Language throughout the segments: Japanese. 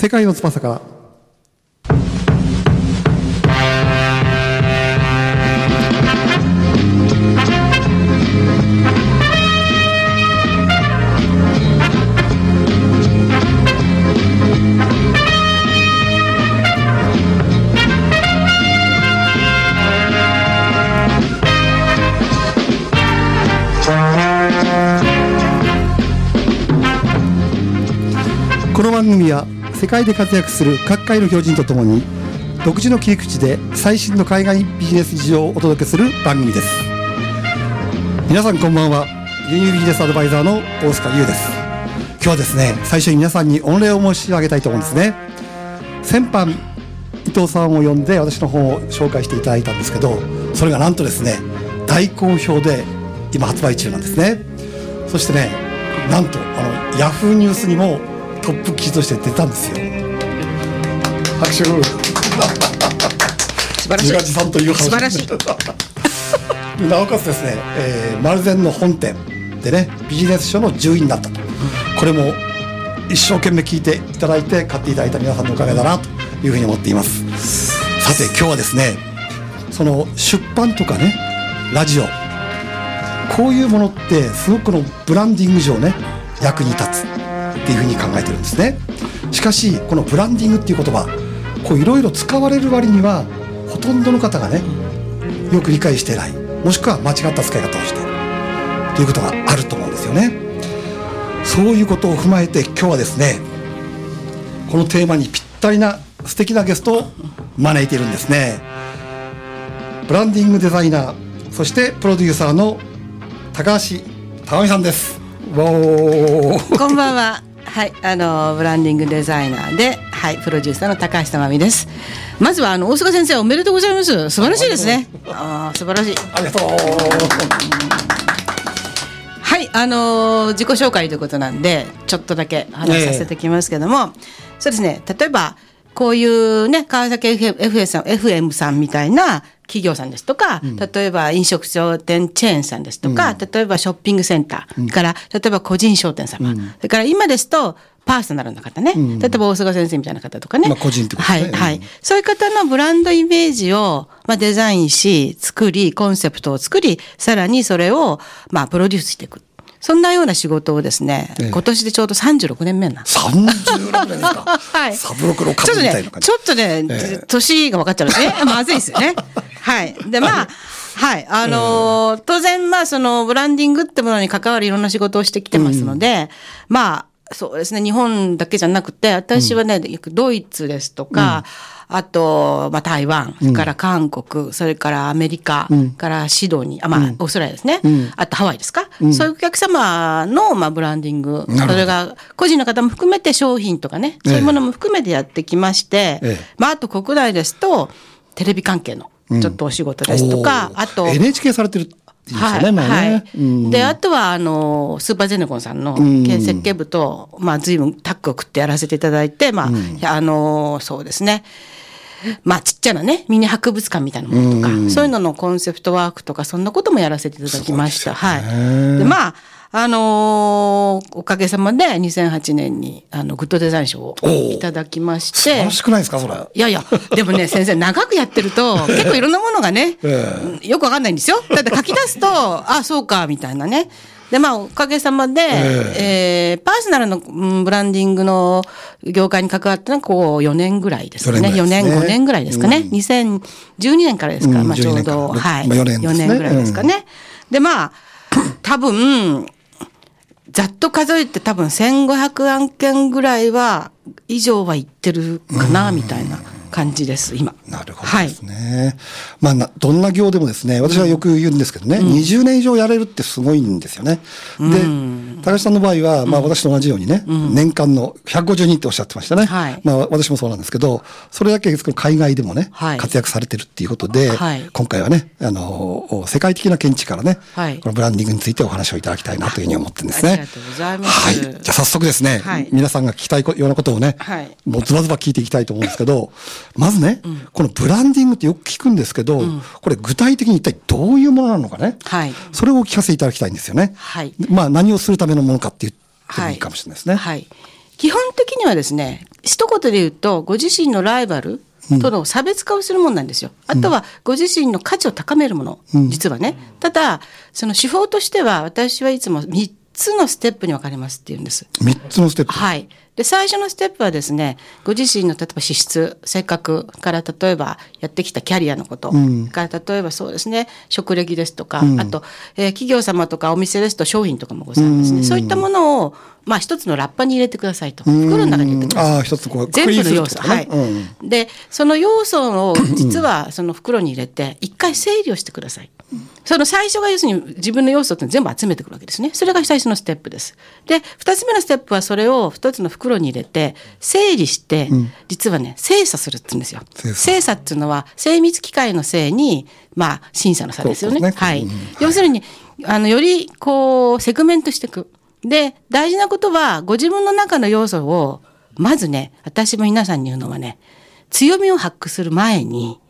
世界の翼から。界で活躍する各界の標準とともに独自の切り口で最新の海外ビジネス事情をお届けする番組です。皆さんこんばんは。輸入ビジネスアドバイザーの大塚優です。今日はですね最初に皆さんに御礼を申し上げたいと思うんですね。先般伊藤さんを呼んで私の本を紹介していただいたんですけどそれがなんとですね大好評で今発売中なんですね。そしてねなんとあのヤフーニュースにもトップ記事として出たんですよ。拍手素晴らしい。自画自賛という話。素晴らしい。なおかつですね、えー、丸善の本店でねビジネス書の10位になったと。これも一生懸命聞いていただいて買っていただいた皆さんのおかげだなというふうに思っています。さて今日はですねその出版とかねラジオ。こういうものってすごくこのブランディング上ね役に立つっていうふうに考えてるんですね。しかしこのブランディングっていう言葉こういろいろ使われる割にはほとんどの方がねよく理解していないもしくは間違った使い方をしているということがあると思うんですよね。そういうことを踏まえて今日はですねこのテーマにぴったりな素敵なゲストを招いているんですね。ブランディングデザイナーそしてプロデューサーの高橋珠美さんですこんばんは。はい、あのブランディングデザイナーで、はい、プロデューサーの高橋珠美です。まずはあの大菅先生おめでとうございます。素晴らしいですね。ああ、素晴らしい。ありがとうはい、あの自己紹介ということなんで、ちょっとだけ話させてきますけども、そうですね。例えばこういうね川崎 FM さん FM さんみたいな企業さんですとか、例えば飲食商店チェーンさんですとか、例えばショッピングセンター、から例えば個人商店様、それから今ですとパーソナルの方ね、例えば大菅先生みたいな方とかね、まあ個人ってことですね。はい、はい、そういう方のブランドイメージを、まあ、デザインし作りコンセプトを作りさらにそれを、まあ、プロデュースしていくそんなような仕事をですね、ええ今年でちょうど36年目なんです。36年ですか はい。サブロクのちょっとね数みたいな、感じちょっとね、ええ年が分かっちゃうね。まずいですよね。はい。で、まあ、はい。あのー当然、まあ、その、ブランディングってものに関わるいろんな仕事をしてきてますので、まあ、そうですね、日本だけじゃなくて、私はね、よくドイツですとか、あと、まあ、台湾、それから韓国、それからアメリカ、からシドニー、あ、まあ、オーストラリアですね。あとハワイですか、そういうお客様の、まあ、ブランディング、それが個人の方も含めて商品とかね、そういうものも含めてやってきまして、ええ。まあ、あと国内ですと、テレビ関係のちょっとお仕事ですとか、あと、NHK されてるはい、まあね、はいうん。であとはあのスーパーゼネコンさんの設系部と、まあ、随分タッグを食ってやらせていただいて、まああのそうですねまあちっちゃなねミニ博物館みたいなものとか、そういうののコンセプトワークとかそんなこともやらせていただきました。はい、でまああのーおかげさまで2008年にあのグッドデザイン賞をいただきまして素晴らしくないですかそれいやいや、でもね、先生、長くやってると、結構いろんなものがね、えよくわかんないんですよ。だって書き出すと、あ、そうか、みたいなね。で、まあ、おかげさまで、えーパーソナルのうんブランディングの業界に関わったのは、こう、4年ぐらいですかね。4 4年年、ぐらいですね5年ぐらいですかね。2012年からですから、うんまあ、ちょう12ど、はい。まあ4年ね4年ぐらいですかね。で、まあ、多分、ざっと数えて多分1500案件ぐらいは、以上は言ってるかな、みたいな感じです、今。なるほどですね。まあな、どんな業でもですね、私はよく言うんですけどね、うん20年以上やれるってすごいんですよね。で、高橋さんの場合は、まあ私と同じようにね、年間の150人っておっしゃってましたね。はいまあ私もそうなんですけど、それだけ海外でもね、はい活躍されてるっていうことで、はい今回はね、あの、世界的な見地からね、はいこのブランディングについてお話をいただきたいなというふうに思ってるんですね。ありがとうございますはい。じゃあ早速ですね、はい皆さんが聞きたいようなことをね、はいもうズバズバ聞いていきたいと思うんですけど、まずね、このブランディングってよく聞くんですけど、これ具体的に一体どういうものなのかね、はい。それをお聞かせいただきたいんですよね。はいまあ何をするためのものかって言ってもいいかもしれないですね。はい。基本的にはですね、一言で言うと、ご自身のライバルとの差別化をするものなんですよ。あとは、ご自身の価値を高めるもの、実はね。ただ、その手法としては、私はいつも3つのステップに分かれますって言うんです。3つのステップ。はい。で、最初のステップはですね、ご自身の例えば資質、性格から例えばやってきたキャリアのこと、から例えばそうですね、職歴ですとか、あと、えー企業様とかお店ですと商品とかもございますね。そういったものを、まあ一つのラッパに入れてくださいと。袋の中に入れてください。ああ、一つこう、全部の要素。くくりにするってことはいね。うん。で、その要素を実はその袋に入れて、一回整理をしてください。その最初が要するに自分の要素って全部集めてくるわけですね。それが最初のステップです。で、二つ目のステップはそれを一つの袋に入れて、整理して、実はね、精査するって言うんですよ。精査っていうのは、精密機械のせいに、まあ、審査の差ですよね。ねはい。うん要するに、あの、より、こう、セグメントしていく。で、大事なことは、ご自分の中の要素を、まずね、私も皆さんに言うのはね、強みを発掘する前に、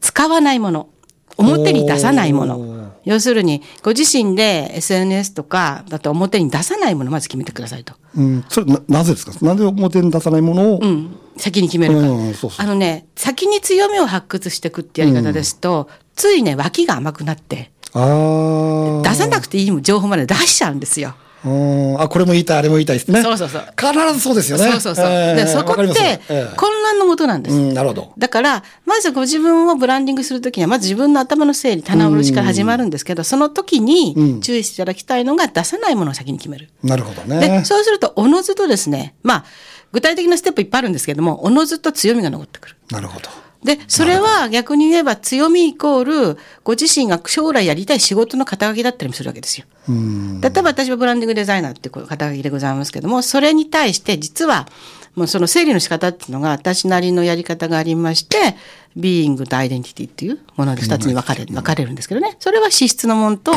使わないもの、表に出さないもの。要するに、ご自身で SNS とか、だと表に出さないものをまず決めてくださいと。うん。それな、なぜですか？なんで表に出さないものを、うん。先に決めるから。うんそうそうあのね、先に強みを発掘していくってやり方ですと、ついね、脇が甘くなって、ああ。出さなくていい情報まで出しちゃうんですよ。うん。あ、これも言いたい、あれも言いたいですね。そうそうそう必ずそうですよね。そうそうそう。えーで、そこってええ混乱のもとなんです。うん、なるほど。だから、まずご自分をブランディングするときには、まず自分の頭の整理、棚卸しから始まるんですけど、その時に注意していただきたいのが、出さないものを先に決める。なるほどで、ね。そうすると、おのずとですね、まあ、具体的なステップいっぱいあるんですけども、おのずと強みが残ってくる。なるほど。で、それは逆に言えば強みイコール、ご自身が将来やりたい仕事の肩書きだったりもするわけですよ。うん。例えば私はブランディングデザイナーっていう肩書きでございますけども、それに対して実は、もうその整理の仕方っていうのが私なりのやり方がありまして、ビーイングとアイデンティティっていうもので二つに分かれ分かれるんですけどね。それは資質のものと、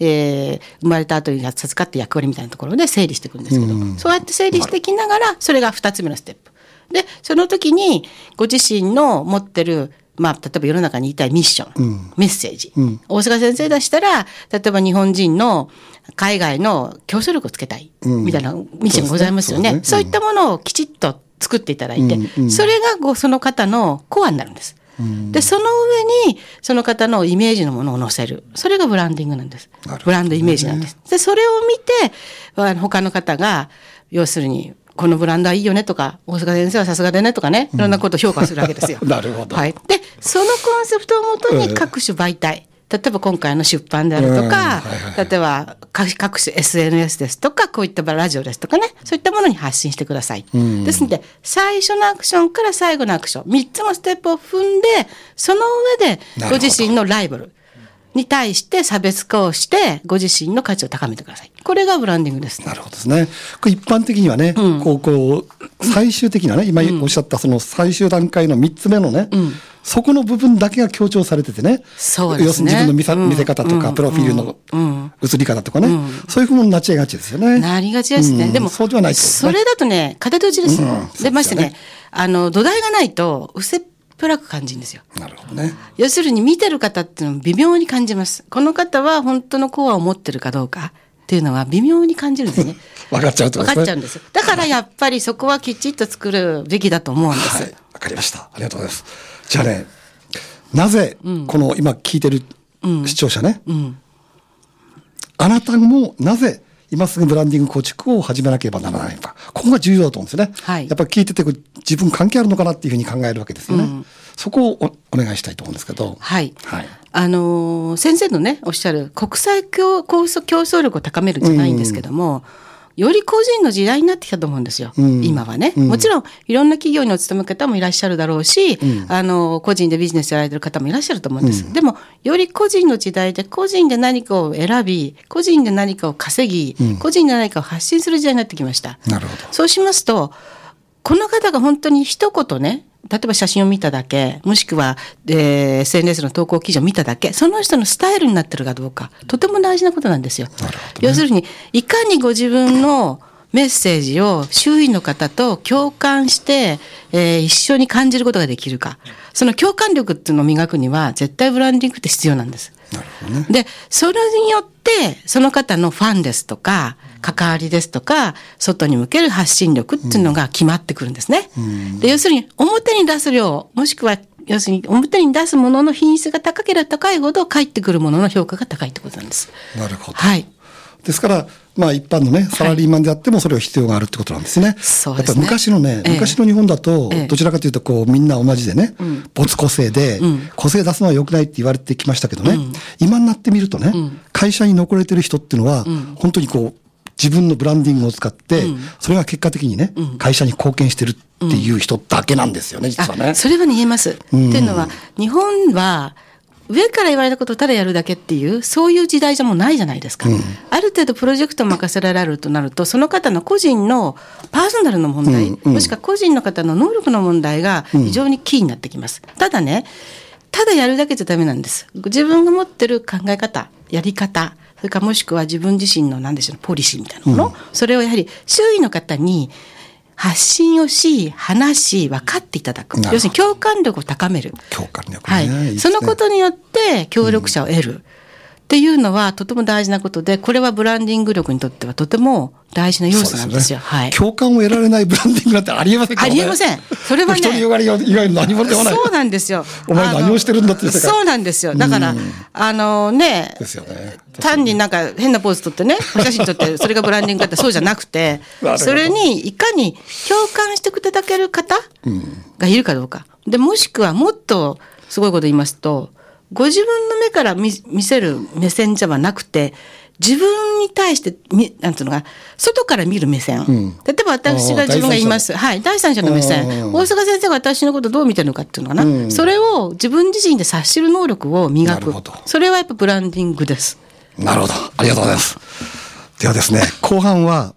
えー生まれた後に授かって役割みたいなところで整理していくんですけど、そうやって整理していきながら、それが二つ目のステップ。で、その時にご自身の持ってるまあ、例えば世の中に言いたいミッション、メッセージ、大塚先生出したら、例えば日本人の海外の競争力をつけたい、みたいなミッションがございますよね。そうそういったものをきちっと作っていただいて、それがごその方のコアになるんです。で、その上に、その方のイメージのものを載せる。それがブランディングなんです。ねブランドイメージなんです。で、それを見て、他の方が、要するに、このブランドはいいよねとか、大塚先生はさすがでねとかね、いろんなことを評価するわけですよ。なるほど。はい。で、そのコンセプトをもとに各種媒体、例えば今回の出版であるとうん。か例えば各各種 SNS ですとか、こういったラジオですとかね、そういったものに発信してください。ですので、最初のアクションから最後のアクション、3つのステップを踏んで、その上でご自身のライバルに対して差別化をして、ご自身の価値を高めてください。これがブランディングです。なるほどですね。これ一般的にはね、こう、こう、最終的なね、今おっしゃったその最終段階の3つ目のね、そこの部分だけが強調されててね、そうですね。要するに自分の見さうん。見せ方とか、うん。プロフィールの映り方とかね、そういうふうになっちゃいがちですよね。なりがちですね。うん。でも、そうではないね。それだとね、片手打ちです。うん。そうですよね。で、ましてね、あの、土台がないと、薄っぺらく感じるんですよ。なるほどね。要するに見てる方っていうのを微妙に感じます。この方は本当のコアを持ってるかどうかっていうのは微妙に感じるんですね。分かっちゃうね。分かっちゃうんです。だからやっぱりそこはきちっと作るべきだと思うんです。はい、わかりました。ありがとうございます。じゃあね、なぜ、この今聞いてる視聴者ね、あなたもなぜ今すぐブランディング構築を始めなければならないのか。ここが重要だと思うんですよね。はいやっぱり聞いてて自分関係あるのかなっていうふうに考えるわけですよね。そこをおお願いしたいと思うんですけど。はい。はい。あのー先生のね、おっしゃる国際競競争競争力を高めるじゃないんですけども、より個人の時代になってきたと思うんですよ。ん今はね、もちろん、いろんな企業にお勤め方もいらっしゃるだろうし、あの、個人でビジネスやられてる方もいらっしゃると思うんです。でも、より個人の時代で、個人で何かを選び、個人で何かを稼ぎ、個人で何かを発信する時代になってきました。なるほど。そうしますと、この方が本当に一言ね、例えば写真を見ただけ、もしくは、えー SNS の投稿記事を見ただけ、その人のスタイルになってるかどうか、とても大事なことなんですよ。ね要するに、いかにご自分のメッセージを周囲の方と共感して、えー一緒に感じることができるか。その共感力っていうのを磨くには、絶対ブランディングって必要なんです。ね。で、それによって、その方のファンですとか、関わりですとか、外に向ける発信力っていうのが決まってくるんですね。で要するに、表に出す量、もしくは要するに表に出すものの品質が高ければ高いほど返ってくるものの評価が高いってことなんです。なるほど。はい。ですから、まあ一般のね、サラリーマンであってもそれを必要があるってことなんですね。そうですね。やっぱ昔のね、ええ。昔の日本だとええ、どちらかというとこうみんな同じでね、没個性で、個性出すのは良くないって言われてきましたけどね、今になってみるとね、会社に残れてる人っていうのは、本当にこう、自分のブランディングを使って、それが結果的にね、会社に貢献してるっていう人だけなんですよね、実はねあ。それはね言えます。っていうのは日本は上から言われたことをただやるだけっていうそういう時代じゃもうないじゃないですか、ある程度プロジェクトを任せられるとなるとその方の個人のパーソナルの問題、うんうんもしくは個人の方の能力の問題が非常にキーになってきます。ただねただやるだけじゃダメなんです。自分が持ってる考え方、やり方、それからもしくは自分自身の何でしょう、ポリシーみたいなもの、それをやはり周囲の方に発信をし、話し、分かっていただく。要するに共感力を高める。共感力ね。はいいいですねそのことによって協力者を得る。っていうのはとても大事なことで、これはブランディング力にとってはとても大事な要素なんですよ。はい。共感を得られないブランディングなんてありえませんからね。ありえませんそれはね独りよがり以外の何もでもない。そうなんですよ。お前何をしてるんだってそうなんですよ。だから、あのね、ですよね。単になんか変なポーズ撮ってね、お写真撮って、それがブランディングだってそうじゃなくてそれにいかに共感していただける方がいるかどうか。で、もしくはもっとすごいこと言いますと、ご自分の目から見見せる目線じゃなくて、自分に対して、みなんていうのか、外から見る目線。例えば私が自分が言います。はい。第三者の目線。うん大阪先生が私のことどう見てるのかっていうのかな。それを自分自身で察しる能力を磨く。それはやっぱブランディングです。なるほど。ありがとうございます。ではですね、後半は、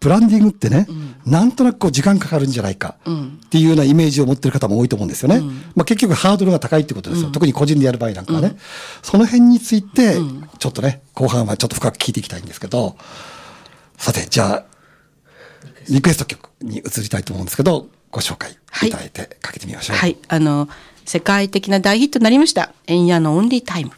ブランディングってね、なんとなくこう時間かかるんじゃないかっていうようなイメージを持ってる方も多いと思うんですよね。まあ結局ハードルが高いってことですよ。特に個人でやる場合なんかはね。その辺について、ちょっとね、後半はちょっと深く聞いていきたいんですけど、さて、じゃあ、リクエスト曲に移りたいと思うんですけど、ご紹介いただいてかけてみましょう。はい。あの、世界的な大ヒットになりました。エンヤのオンリータイム。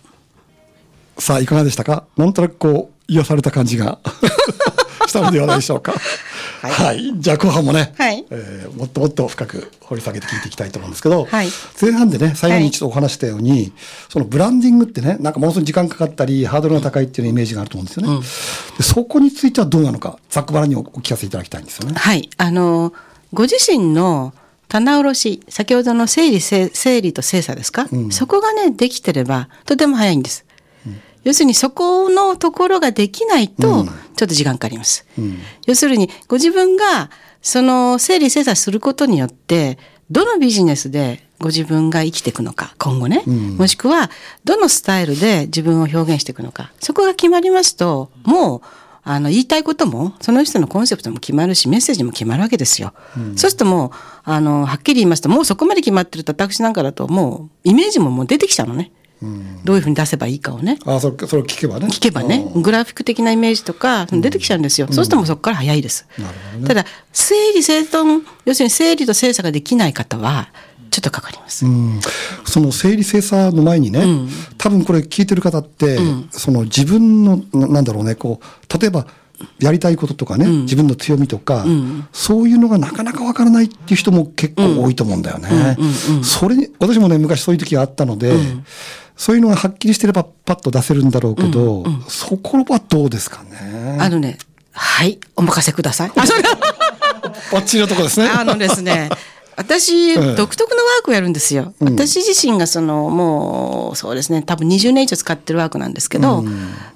さあ、いかがでしたか？なんとなくこう、癒された感じが したのではないでしょうか。はい、じゃあ後半もね、はいえーもっともっと深く掘り下げて聞いていきたいと思うんですけど、はい前半でね、最後にちょっとお話したように、そのブランディングってね、なんかものすごい時間かかったり、ハードルが高いっていうイメージがあると思うんですよね。でそこについてはどうなのか、ざっくばらんにお聞かせいただきたいんですよね。はい。あの、ご自身の棚卸し、先ほどの整理整、整理と精査ですか、そこがね、できてれば、とても早いんです。要するにそこのところができないと、ちょっと時間かかります。要するに、ご自分が、その整理精査することによって、どのビジネスでご自分が生きていくのか、今後ね。もしくは、どのスタイルで自分を表現していくのか。そこが決まりますと、もう、あの、言いたいことも、その人のコンセプトも決まるし、メッセージも決まるわけですよ。そうするともう、あの、はっきり言いますと、もうそこまで決まってると、私なんかだと、もう、イメージももう出てきちゃうのね。どういうふうに出せばいいかをね。あそれそれを聞けばね。聞けばね、グラフィック的なイメージとか出てきちゃうんですよ。そうするともうそこから早いです。なるほどねただ、整理整頓、要するに整理と精査ができない方は、ちょっとかかります。うんその整理精査の前にね、多分これ聞いてる方って、その自分のななんだろうねこう例えばやりたいこととかね、自分の強みとか、そういうのがなかなかわからないっていう人も結構多いと思うんだよね。それに私もね昔そういう時があったので、そういうのがはっきりしてればパッと出せるんだろうけど、そこはどうですかね？あのね、はい、お任せください。あ、それバッチリのとこですね。あのですね、私、ええ独特のワークをやるんですよ。私自身がその、もう、そうですね、多分20年以上使ってるワークなんですけど、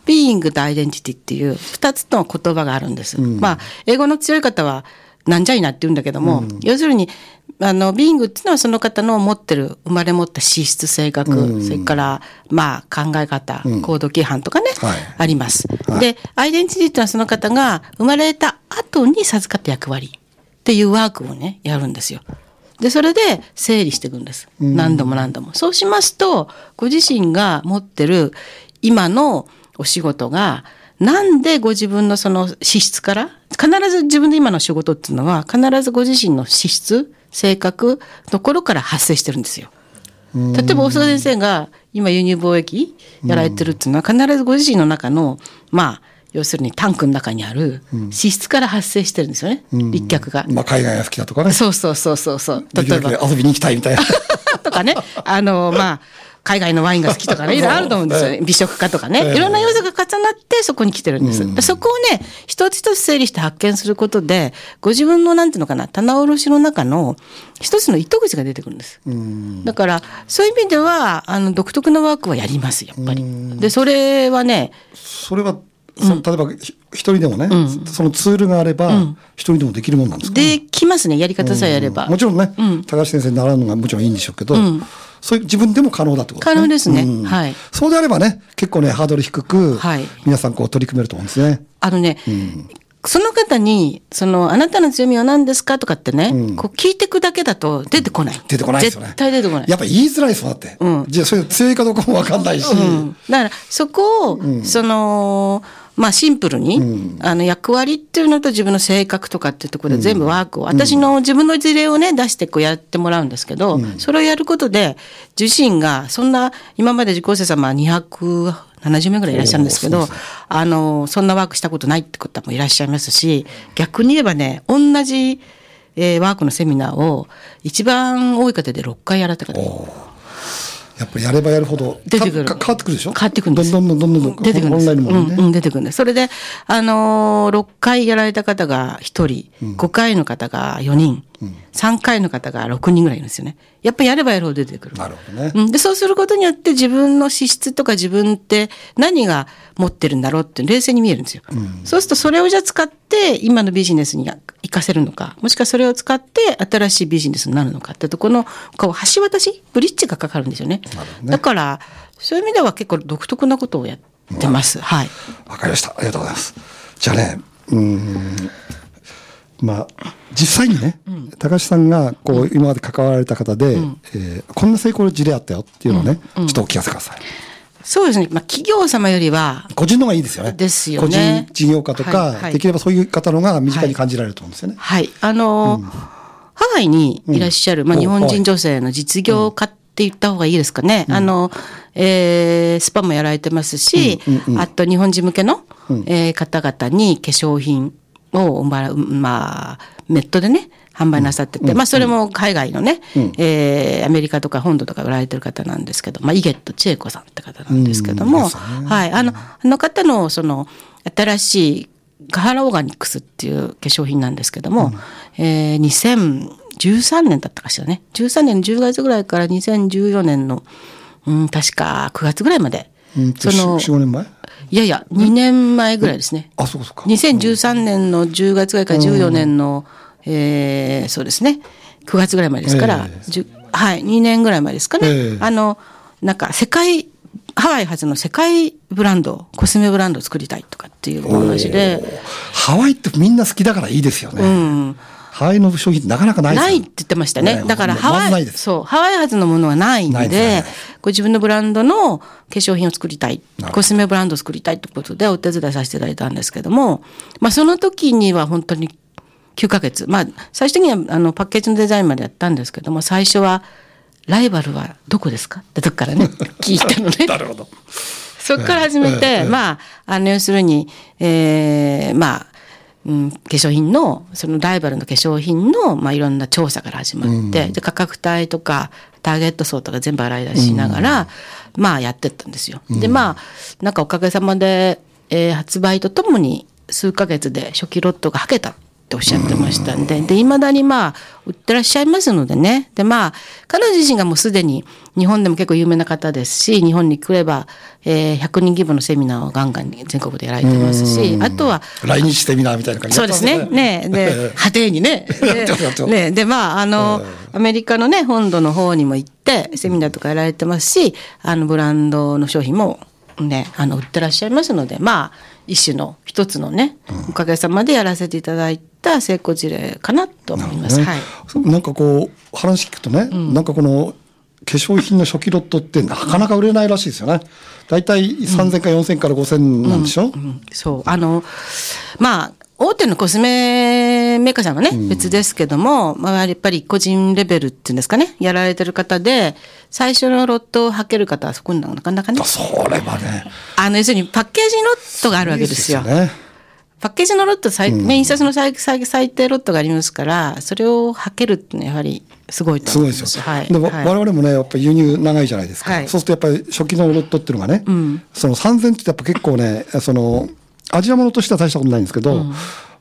ビーイングとアイデンティティっていう二つの言葉があるんです。まあ、英語の強い方は、なんじゃいなって言うんだけども、要するに、あの、ビーイングっていうのはその方の持ってる、生まれ持った資質、性格、それから、まあ、考え方、行動規範とかね、はいあります。はいで、アイデンティティっていうのはその方が生まれた後に授かった役割っていうワークをね、やるんですよ。で、それで整理していくんです。何度も何度も。そうしますと、ご自身が持ってる今のお仕事が、なんでご自分のその資質から、必ず自分で今の仕事っていうのは、必ずご自身の資質、性格、ところから発生してるんですよ。例えば大阪先生が今輸入貿易やられてるっていうのは必ずご自身の中のまあ要するにタンクの中にある脂質から発生してるんですよね、立脚が。まあ、海外が好きだとかね。そうそうそうそうそう。できるだけ遊びに行きたいみたいな。とかね、あの、まあ、海外のワインが好きとかね、いろいろあると思うんですよね。美食家とかね。いろんな要素が重なってそこに来てるんです。そこをね、一つ一つ整理して発見することで、ご自分のなんていうのかな、棚卸しの中の一つの糸口が出てくるんです。だから、そういう意味では、あの、独特なワークはやります、やっぱり。で、それはね、それは、その例えばひ一人でもね、そのツールがあれば、一人でもできるもんなんですか、ね、できますね、やり方さえやれば。もちろんね、高橋先生に習うのがもちろんいいんでしょうけど、そういう自分でも可能だってこと可能ですね。はい。そうであればね、結構ね、ハードル低く、はい皆さんこう取り組めると思うんですね。あのね、その方に、その、あなたの強みは何ですかとかってね、こう聞いていくだけだと出てこない。出てこないですよね。絶対出てこない。やっぱ言いづらいですもんだって。じゃあ、それ強いかどうかもわかんないし。うんだから、そこを、その、まあシンプルに、あの役割っていうのと自分の性格とかっていうところで全部ワークを、私の自分の事例をね出してこうやってもらうんですけど、それをやることで自身がそんな今まで受講生様270名ぐらいいらっしゃるんですけど、あの、そんなワークしたことないって方もいらっしゃいますし、逆に言えばね、同じ、えーワークのセミナーを一番多い方で6回やられた方やっぱりやればやるほど出てくる。変わってくるでしょ？変わってくるんです。どんどんどんどんどんどん出てくるんです。オンラインのものね、うん、うん、出てくるんです。それで、あのー、6回やられた方が1人、5回の方が4人、3回の方が6人ぐらいいるんですよね。やっぱりやればやるほど出てくる。なるほどね。うん、で、そうすることによって自分の資質とか自分って何が持ってるんだろうって冷静に見えるんですよ。そうするとそれをじゃあ使って今のビジネスに活かせるのか、もしくはそれを使って新しいビジネスになるのかってとこの、こう橋渡し、ブリッジがかかるんですよね。なるほどねだから、そういう意味では結構独特なことをやってます。はい。わかりました。ありがとうございます。じゃあね、うーん、まあ、実際にね、高橋さんがこう、今まで関わられた方で、えーこんな成功の事例あったよっていうのをね、ちょっとお聞かせください。そうですね。まあ、企業様よりは、個人の方がいいですよね。ですよね。個人事業家とか、はいはい。できればそういう方の方が身近に感じられると思うんですよね。はい。あのーハワイにいらっしゃる、まあ、お日本人女性の実業家って言った方がいいですかね。あの、えースパもやられてますし、あと日本人向けの、えー方々に化粧品を、まあ、まあ、ネットでね、販売なさってて、まあ、それも海外のね、えーアメリカとか本土とか売られてる方なんですけど、まあ、イゲット千恵子さんって方なんですけども、うん。はい、あの、あの方の、その、新しいガハラオーガニックスっていう化粧品なんですけども、えー2013年だったかしらね。13年10月ぐらいから2014年の、うん、確か9月ぐらいまで。うん。と、その、4、5年前？いやいや、2年前ぐらいですね。あ、そうかそうか。2013年の10月ぐらいから14年の、えーそうですね、9月ぐらい前ですから、えじゅはい、2年ぐらい前ですかね。ええあの、なんか世界、ハワイ発の世界ブランド、コスメブランドを作りたいとかっていうお話で、ハワイってみんな好きだからいいですよね。うん、ハワイの商品ってなかなかないですよないって言ってましたね。ね。だからまハワイ、まそう、ハワイ発のものはないんで、でご自分のブランドの化粧品を作りたい。コスメブランドを作りたいということでお手伝いさせていただいたんですけども、まあその時には本当に9ヶ月、まあ最終的にはあのパッケージのデザインまでやったんですけども、最初は、ライバルはどこですかってとこからね、聞いたのね。なるほど。そこから始めて、まあ、あの、要するに、えーまあ、うん、化粧品の、そのライバルの化粧品の、まあ、いろんな調査から始まって、で、価格帯とか、ターゲット層とか全部洗い出しながら、まあ、やってったんですよ。で、まあ、なんかおかげさまで、えー発売とともに、数ヶ月で初期ロットがはけた。っておっしゃってましたんで、で、未だにまあ、売ってらっしゃいますのでね。で、まあ、彼女自身がもうすでに日本でも結構有名な方ですし、日本に来れば、えー100人規模のセミナーをガンガンに全国でやられてますし、あとは、来日セミナーみたいな感じそうですね。ねで、派手にね。でねで、まあ、あの、アメリカのね、本土の方にも行って、セミナーとかやられてますし、あの、ブランドの商品も、ね、あの、売ってらっしゃいますので、まあ、一種の、一つのね、おかげさまでやらせていただいた成功事例かなと思います。ねはい。なんかこう、話聞くとね、なんかこの、化粧品の初期ロットってなかなか売れないらしいですよね。大体3000か4000から5000なんでしょ、うんそう。あの、まあ、大手のコスメメーカーさんはね、別ですけども、まあ、やっぱり個人レベルっていうんですかね、やられてる方で、最初のロットを履ける方はそこになかなかね、それはねあの、要するにパッケージロットがあるわけですよ。いいねパッケージのロット最、ね印刷の最最最低ロットがありますから、それを履けるってのはやはりすごいとすごいで思いますす。よ。はい。でも、はい我々もね、やっぱり輸入長いじゃないですか。はいそうするとやっぱり初期のロットっていうのがね、その3000ってやっぱ結構ね、その、アジアものとしては大したことないんですけど、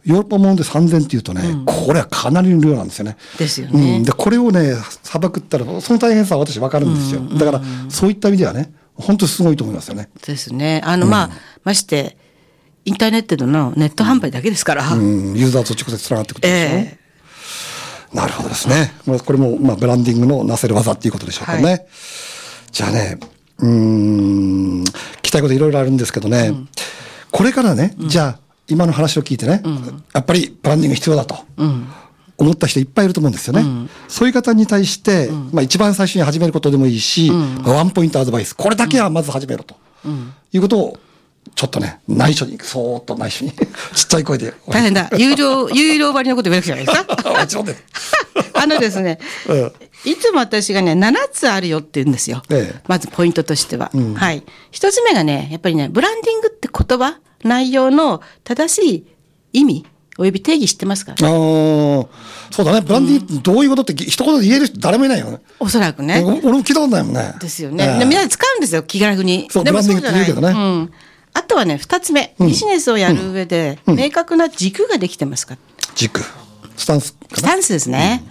ヨーロッパもので3000っていうとね、これはかなりの量なんですよね。ですよねうんで、これをね、さばくったら、その大変さは私分かるんですよ。だから、そういった意味ではね、本当にすごいと思いますよね。ですね。あの、まあ、まして、インターネットでのネット販売だけですから。うん、ユーザーと直接つながってくるでしょ？ええなるほどですね。まあこれも、まあ、ブランディングのなせる技っていうことでしょうかね。はじゃあね、うーん、聞きたいこといろいろあるんですけどね、これからね、じゃあ、今の話を聞いてね、やっぱりブランディング必要だと。思った人いっぱいいると思うんですよね。そういう方に対して、まあ一番最初に始めることでもいいし、ワンポイントアドバイス、これだけはまず始めろと、いうことを、ちょっとね、内緒に、そーっと内緒に、ちっちゃい声で。大変だ。有料、有料張りのこと言わなくちゃいけないですか？もちろんです。あのですね、うんいつも私がね、7つあるよって言うんですよ。ええまずポイントとしては。はい。一つ目がね、やっぱりね、ブランディングって言葉、内容の正しい意味、および定義知ってますか？ああ、そうだね。ブランディングってどういうことって一言で言える人誰もいないよね。おそらくね。俺俺も聞いたことないもんね。ですよね。ええでみんなで使うんですよ、気軽に。そうブランディングって言うけどねそうん。あとはね、二つ目。ビジネスをやる上で、明確な軸ができてますか？軸。スタンス。スタンスですね。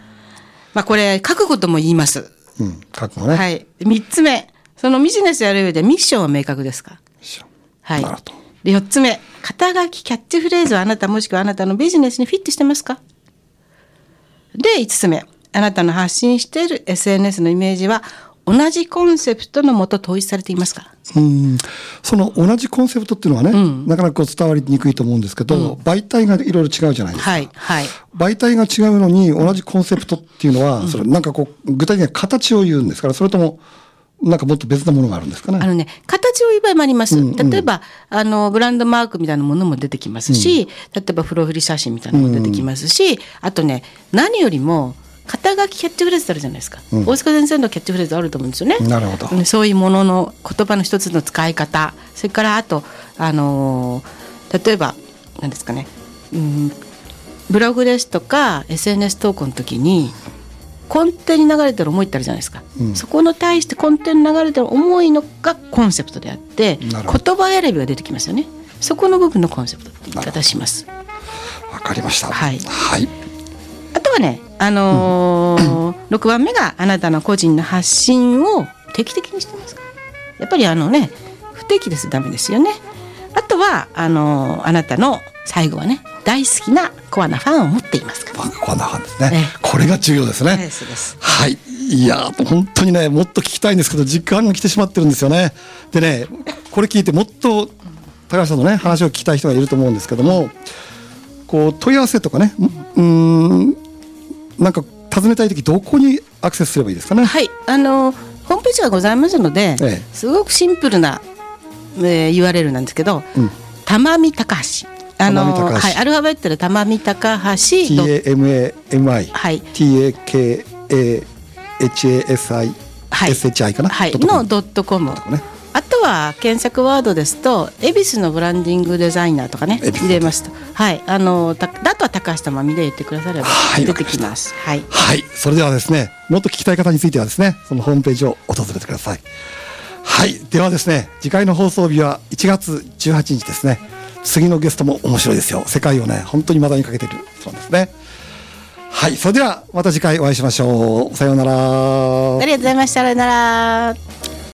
まあこれ、書くことも言います。うん。書くのね。はい。三つ目。そのビジネスやる上でミッションは明確ですか？はい。なるほどで、四つ目。肩書き、キャッチフレーズはあなたもしくはあなたのビジネスにフィットしてますか？で、五つ目。あなたの発信している SNS のイメージは同じコンセプトのもと統一されていますか？うん。その同じコンセプトっていうのはね、なかなかこう伝わりにくいと思うんですけど、媒体がいろいろ違うじゃないですか。はい。はい。媒体が違うのに同じコンセプトっていうのは、それなんかこう、具体的な形を言うんですから、それとも、なんかもっと別なものがあるんですかね。あのね、形を言えばもあります。例えば、あの、ブランドマークみたいなものも出てきますし、例えばプロフィール写真みたいなのも出てきますし、あとね、何よりも、肩書きキャッチフレーズあるじゃないですか。大塚先生のキャッチフレーズあると思うんですよね。なるほどうんそういうものの言葉の一つの使い方、それからあと、あのー例えば、何ですかね、うん、ブログですとか SNS 投稿の時に根底に流れてる思いってあるじゃないですか、そこの対して根底に流れてる思いのがコンセプトであって言葉選びが出てきますよね。そこの部分のコンセプトって言い方します。わかりました。はい。はい。あとはねあのー6番目があなたの個人の発信を定期的にしてますか。やっぱりあのね不定期ですとダメですよね。あとはあのーあなたの最後はね大好きなコアなファンを持っていますかまあこんな感じですね。ええこれが重要ですね。はいい。いやー、本当にね、もっと聞きたいんですけど、時間が来てしまってるんですよね。でね、これ聞いてもっと高橋さんのね、話を聞きたい人がいると思うんですけども、こう、問い合わせとかね、うーん、なんか尋ねたいとき、どこにアクセスすればいいですかね？はい、あのホームページがございますので、ええすごくシンプルな、えー URL なんですけど、うん玉見高橋。あのはい、アルファベットで玉見高橋。TAMAMI、はい TAKAHASI、はい SHI かな？はい、ドットコムのドットコム。ねあとは検索ワードですと、恵比寿のブランディングデザイナーとかね、入れますと、はい、あの、ただとは高橋玉美で言ってくださればはい出てきます。はい。はい。それではですね、もっと聞きたい方についてはですね、そのホームページを訪れてください。はい。ではですね、次回の放送日は1月18日ですね。次のゲストも面白いですよ。世界をね、本当にまだにかけてるそうですね。はい。それではまた次回お会いしましょう。さようならありがとうございました。さようなら。